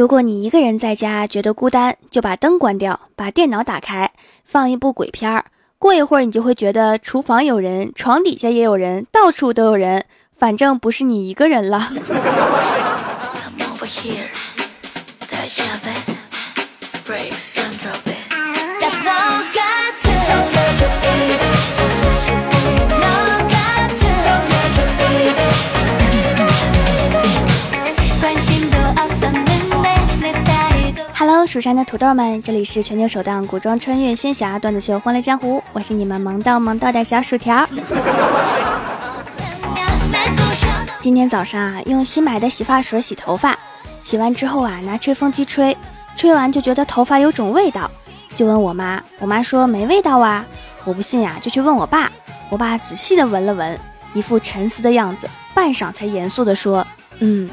如果你一个人在家觉得孤单，就把灯关掉，把电脑打开，放一部鬼片儿。过一会儿，你就会觉得厨房有人，床底下也有人，到处都有人，反正不是你一个人了。蜀山的土豆们，这里是全球首档古装穿越仙侠段子秀《欢乐江湖》，我是你们萌到萌到的小薯条。今天早上啊，用新买的洗发水洗头发，洗完之后啊，拿吹风机吹，吹完就觉得头发有种味道，就问我妈，我妈说没味道啊，我不信呀，就去问我爸，我爸仔细的闻了闻，一副沉思的样子，半晌才严肃的说，嗯，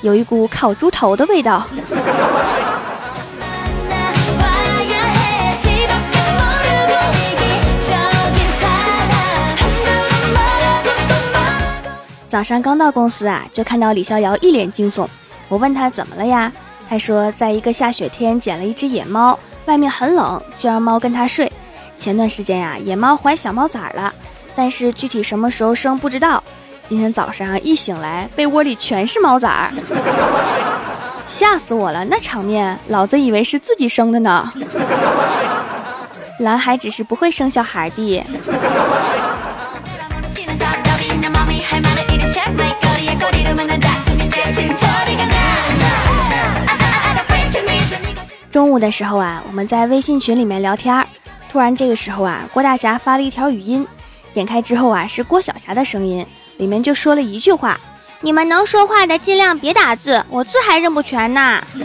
有一股烤猪头的味道。早上刚到公司啊，就看到李逍遥一脸惊悚。我问他怎么了呀？他说，在一个下雪天捡了一只野猫，外面很冷，就让猫跟他睡。前段时间呀，野猫怀小猫崽了，但是具体什么时候生不知道。今天早上一醒来，被窝里全是猫崽儿，吓死我了！那场面，老子以为是自己生的呢。蓝海只是不会生小孩的。中午的时候啊，我们在微信群里面聊天儿，突然这个时候啊，郭大侠发了一条语音，点开之后啊，是郭晓霞的声音，里面就说了一句话：“你们能说话的尽量别打字，我字还认不全呢。”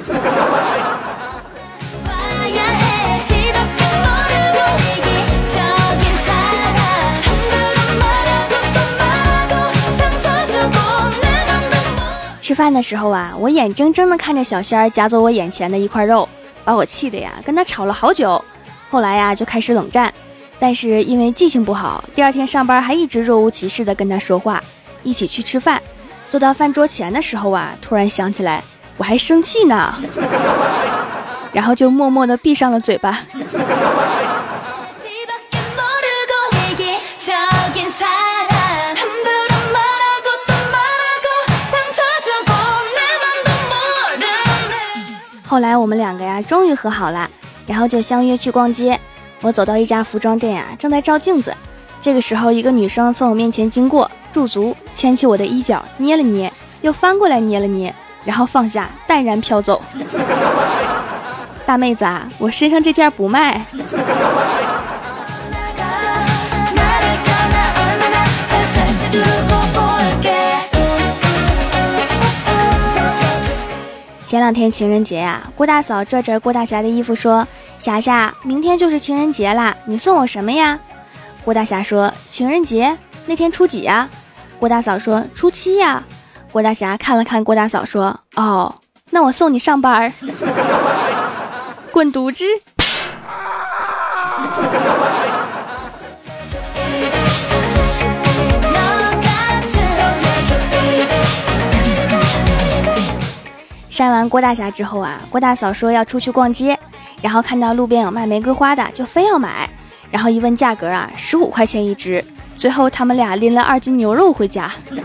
吃饭的时候啊，我眼睁睁的看着小仙儿夹走我眼前的一块肉，把我气的呀，跟他吵了好久。后来呀，就开始冷战。但是因为记性不好，第二天上班还一直若无其事的跟他说话，一起去吃饭。坐到饭桌前的时候啊，突然想起来我还生气呢，然后就默默的闭上了嘴巴。后来我们两个呀，终于和好了，然后就相约去逛街。我走到一家服装店呀，正在照镜子。这个时候，一个女生从我面前经过，驻足，牵起我的衣角，捏了捏，又翻过来捏了捏，然后放下，淡然飘走。大妹子啊，我身上这件不卖。前两天情人节呀，郭大嫂拽着郭大侠的衣服说：“霞霞，明天就是情人节啦，你送我什么呀？”郭大侠说：“情人节那天初几呀？”郭大嫂说：“初七呀。”郭大侠看了看郭大嫂说：“哦，那我送你上班，滚犊子！”删完郭大侠之后啊，郭大嫂说要出去逛街，然后看到路边有卖玫瑰花的，就非要买。然后一问价格啊，十五块钱一支。最后他们俩拎了二斤牛肉回家。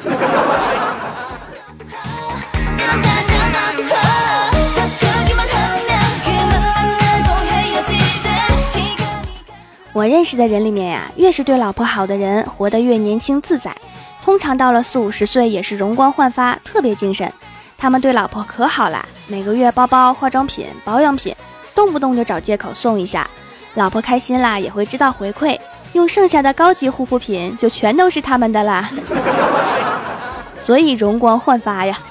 我认识的人里面呀，越是对老婆好的人，活得越年轻自在。通常到了四五十岁，也是容光焕发，特别精神。他们对老婆可好了，每个月包包、化妆品、保养品，动不动就找借口送一下。老婆开心啦，也会知道回馈，用剩下的高级护肤品就全都是他们的啦。所以容光焕发呀。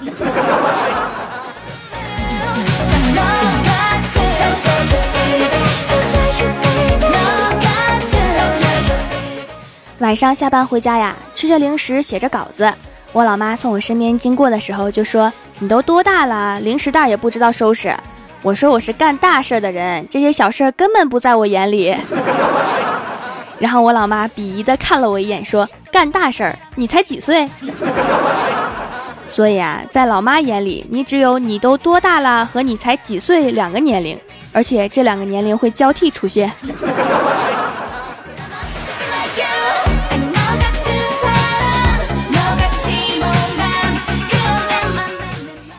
晚上下班回家呀，吃着零食，写着稿子。我老妈从我身边经过的时候就说：“你都多大了，零食袋也不知道收拾。”我说：“我是干大事的人，这些小事根本不在我眼里。” 然后我老妈鄙夷的看了我一眼，说：“干大事儿？你才几岁？” 所以啊，在老妈眼里，你只有你都多大了和你才几岁两个年龄，而且这两个年龄会交替出现。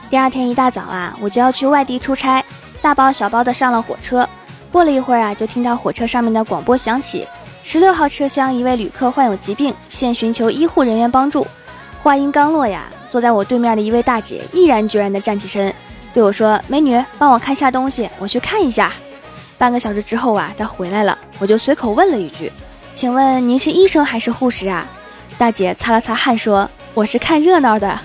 第二天一大早啊，我就要去外地出差，大包小包的上了火车。过了一会儿啊，就听到火车上面的广播响起：十六号车厢一位旅客患有疾病，现寻求医护人员帮助。话音刚落呀，坐在我对面的一位大姐毅然决然地站起身，对我说：“美女，帮我看下东西，我去看一下。”半个小时之后啊，她回来了，我就随口问了一句：“请问您是医生还是护士啊？”大姐擦了擦汗说：“我是看热闹的。”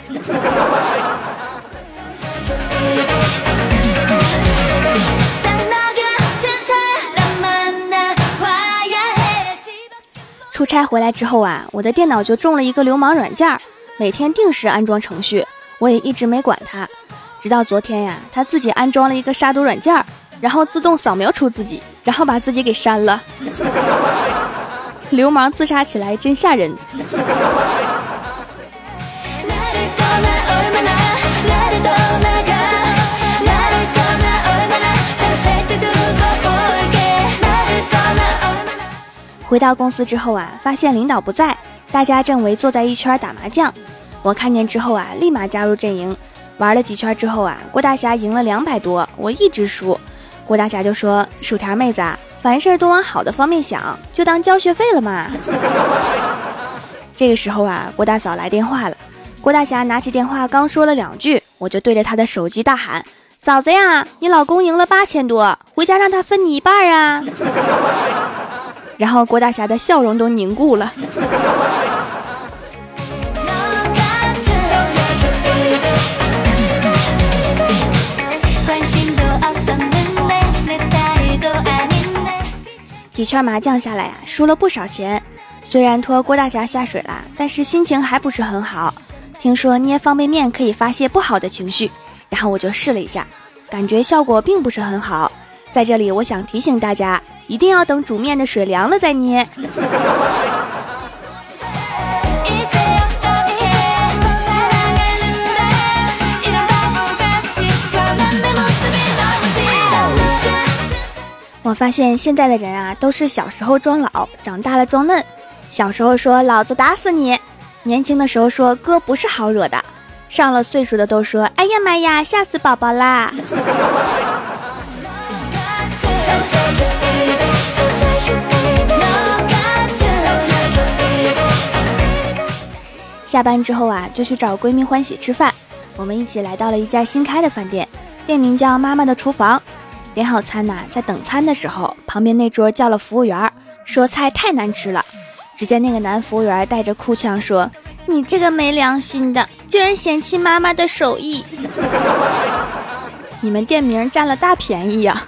出差回来之后啊，我的电脑就中了一个流氓软件，每天定时安装程序，我也一直没管它，直到昨天呀，他自己安装了一个杀毒软件，然后自动扫描出自己，然后把自己给删了。流氓自杀起来真吓人。回到公司之后啊，发现领导不在，大家正围坐在一圈打麻将。我看见之后啊，立马加入阵营。玩了几圈之后啊，郭大侠赢了两百多，我一直输。郭大侠就说：“薯条妹子啊，凡事都往好的方面想，就当交学费了嘛。”这个时候啊，郭大嫂来电话了。郭大侠拿起电话，刚说了两句，我就对着他的手机大喊：“嫂子呀，你老公赢了八千多，回家让他分你一半啊！”然后郭大侠的笑容都凝固了。几圈麻将下来呀，输了不少钱。虽然拖郭大侠下水了，但是心情还不是很好。听说捏方便面可以发泄不好的情绪，然后我就试了一下，感觉效果并不是很好。在这里，我想提醒大家。一定要等煮面的水凉了再捏。我发现现在的人啊，都是小时候装老，长大了装嫩。小时候说老子打死你，年轻的时候说哥不是好惹的，上了岁数的都说哎呀妈呀，吓死宝宝啦。下班之后啊，就去找闺蜜欢喜吃饭。我们一起来到了一家新开的饭店，店名叫“妈妈的厨房”。点好餐呐，在等餐的时候，旁边那桌叫了服务员，说菜太难吃了。只见那个男服务员带着哭腔说：“你这个没良心的，居然嫌弃妈妈的手艺！你们店名占了大便宜呀！”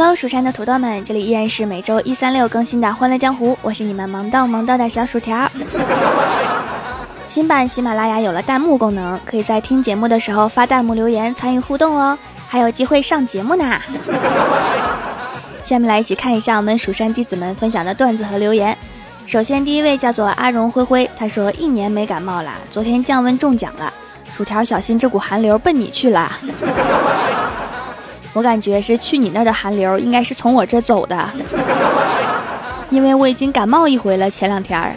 Hello，蜀山的土豆们，这里依然是每周一、三、六更新的《欢乐江湖》，我是你们萌到萌到的小薯条。新版喜马拉雅有了弹幕功能，可以在听节目的时候发弹幕留言参与互动哦，还有机会上节目呢。下面来一起看一下我们蜀山弟子们分享的段子和留言。首先第一位叫做阿荣灰灰，他说一年没感冒了，昨天降温中奖了，薯条小心这股寒流奔你去了。我感觉是去你那儿的寒流，应该是从我这走的，因为我已经感冒一回了。前两天儿，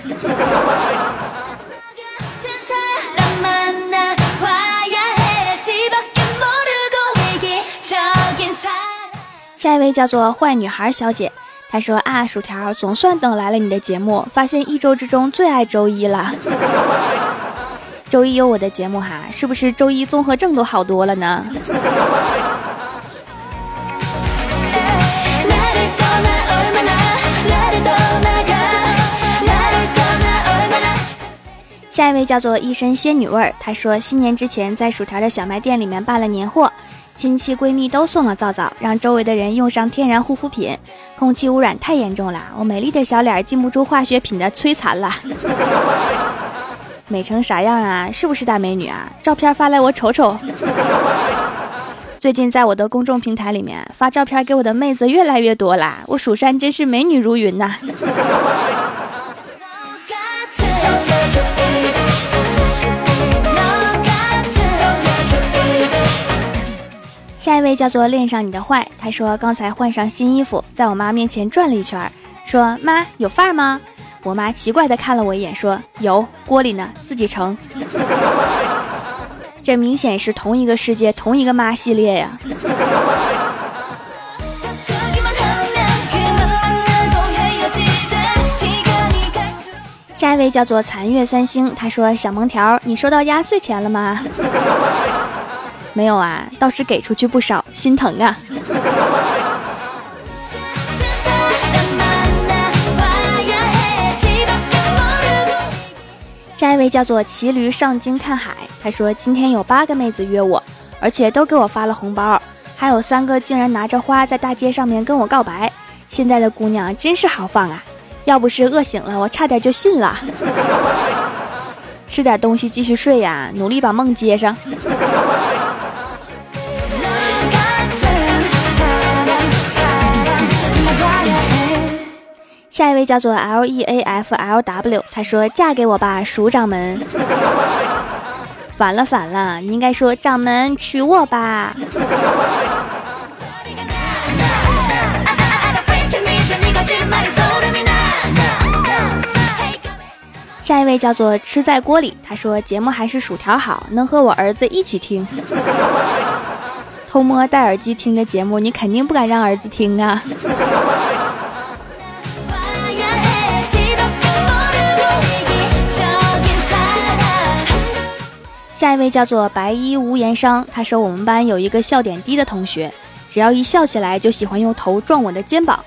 下一位叫做坏女孩小姐，她说啊，薯条总算等来了你的节目，发现一周之中最爱周一了。周一有我的节目哈，是不是周一综合症都好多了呢？下一位叫做一身仙女味儿，她说新年之前在薯条的小卖店里面办了年货，亲戚闺蜜都送了皂皂，让周围的人用上天然护肤品。空气污染太严重了，我美丽的小脸禁不住化学品的摧残了。美成啥样啊？是不是大美女啊？照片发来我瞅瞅。最近在我的公众平台里面发照片给我的妹子越来越多啦，我蜀山真是美女如云呐。下一位叫做恋上你的坏，他说刚才换上新衣服，在我妈面前转了一圈，说妈有范儿吗？我妈奇怪的看了我一眼，说有锅里呢，自己盛。这明显是同一个世界，同一个妈系列呀。下一位叫做残月三星，他说小萌条，你收到压岁钱了吗？没有啊，倒是给出去不少，心疼啊。下一位叫做骑驴上京看海，他说今天有八个妹子约我，而且都给我发了红包，还有三个竟然拿着花在大街上面跟我告白。现在的姑娘真是豪放啊！要不是饿醒了，我差点就信了。吃点东西继续睡呀，努力把梦接上。下一位叫做 L E A F L W，他说：“嫁给我吧，鼠 掌门。”反了反了，你应该说掌门娶我吧。下一位叫做吃在锅里，他说：“节目还是薯条好，能和我儿子一起听。偷摸戴耳机听的节目，你肯定不敢让儿子听啊。”下一位叫做白衣无言伤，他说我们班有一个笑点低的同学，只要一笑起来就喜欢用头撞我的肩膀。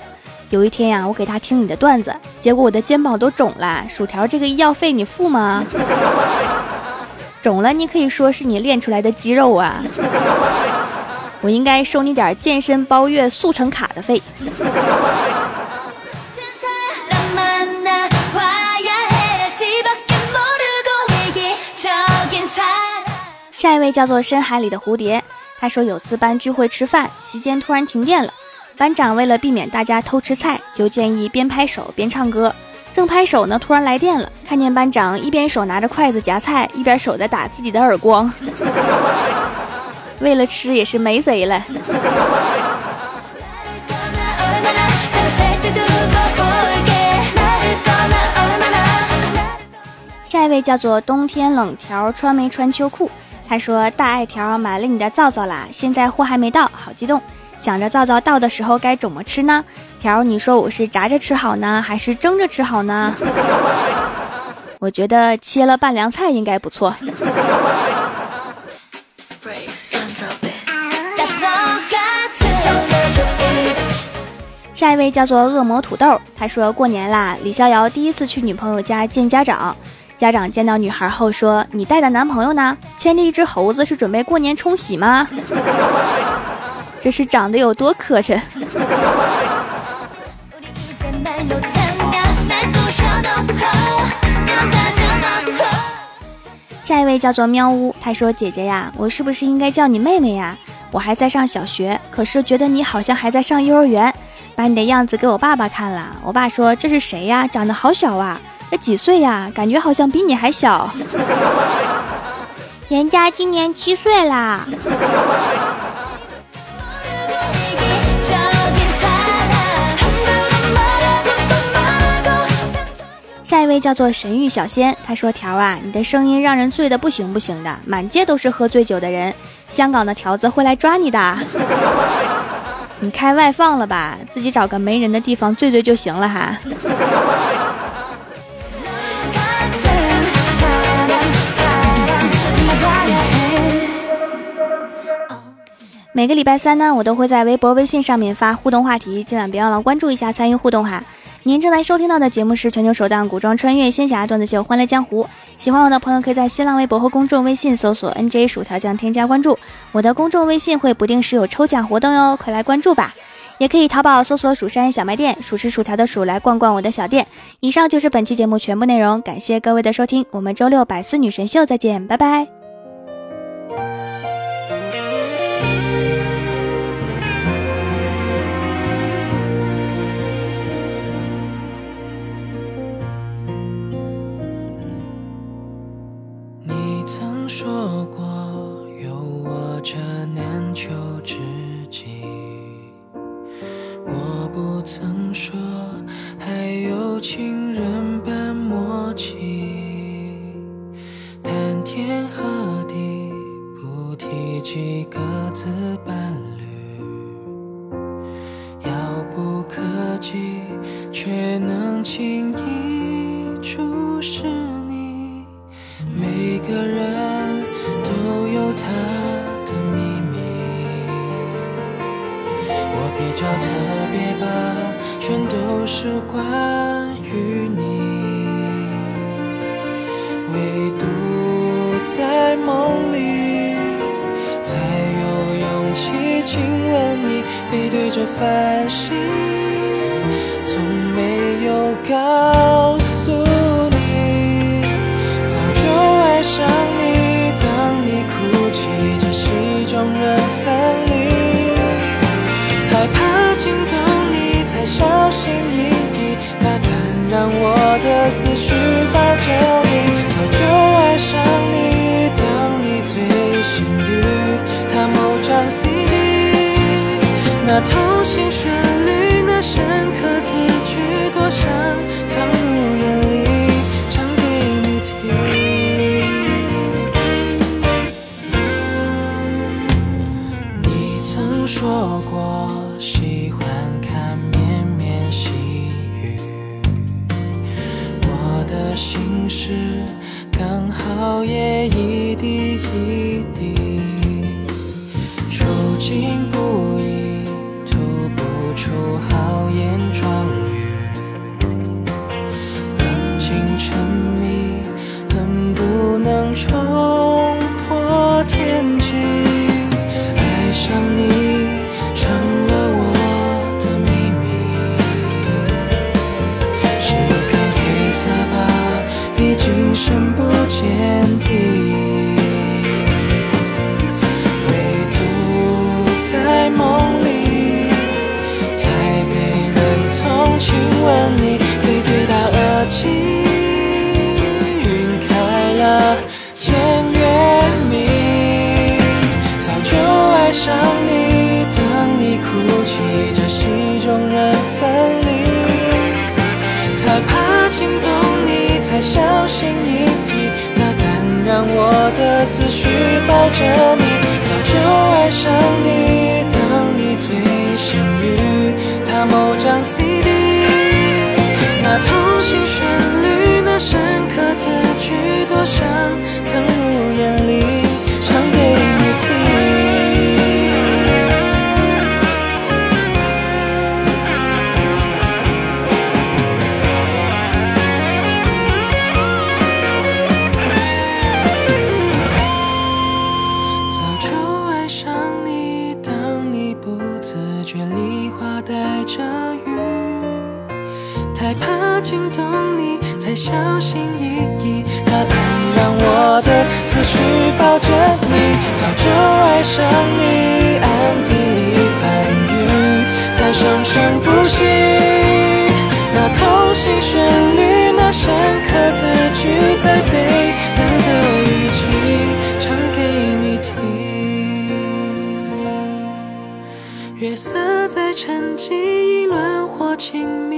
有一天呀，我给他听你的段子，结果我的肩膀都肿了。薯条，这个医药费你付吗？肿了，你可以说是你练出来的肌肉啊。我应该收你点健身包月速成卡的费。下一位叫做深海里的蝴蝶，他说有次班聚会吃饭，席间突然停电了，班长为了避免大家偷吃菜，就建议边拍手边唱歌。正拍手呢，突然来电了，看见班长一边手拿着筷子夹菜，一边手在打自己的耳光。为了吃也是没谁了。下一位叫做冬天冷条，穿没穿秋裤？他说：“大爱条买了你的皂皂啦，现在货还没到，好激动。想着皂皂到的时候该怎么吃呢？条，你说我是炸着吃好呢，还是蒸着吃好呢？我觉得切了拌凉菜应该不错。”下一位叫做恶魔土豆，他说过年啦，李逍遥第一次去女朋友家见家长。家长见到女孩后说：“你带的男朋友呢？牵着一只猴子是准备过年冲喜吗？这是长得有多磕碜？” 下一位叫做喵呜，他说：“姐姐呀，我是不是应该叫你妹妹呀？我还在上小学，可是觉得你好像还在上幼儿园。把你的样子给我爸爸看了，我爸说这是谁呀？长得好小啊。”这几岁呀？感觉好像比你还小。人家今年七岁啦。下一位叫做神域小仙，他说：“条啊，你的声音让人醉的不行不行的，满街都是喝醉酒的人，香港的条子会来抓你的。你开外放了吧？自己找个没人的地方醉醉就行了哈。”每个礼拜三呢，我都会在微博、微信上面发互动话题，今晚别忘了关注一下，参与互动哈。您正在收听到的节目是全球首档古装穿越仙侠段子秀《欢乐江湖》，喜欢我的朋友可以在新浪微博和公众微信搜索 “nj 薯条酱”添加关注，我的公众微信会不定时有抽奖活动哟，快来关注吧！也可以淘宝搜索“蜀山小卖店”，数吃薯条的数来逛逛我的小店。以上就是本期节目全部内容，感谢各位的收听，我们周六百思女神秀再见，拜拜。说过有我这难求知己，我不曾说还有情。唯独在梦里才有勇气亲吻你背对着繁星。我的思绪抱着你早就爱上你。等你最幸运他某张 cd 那童心旋律那深刻字句多想藏心一意大胆让我的思绪抱着你早就爱上你。多亲密。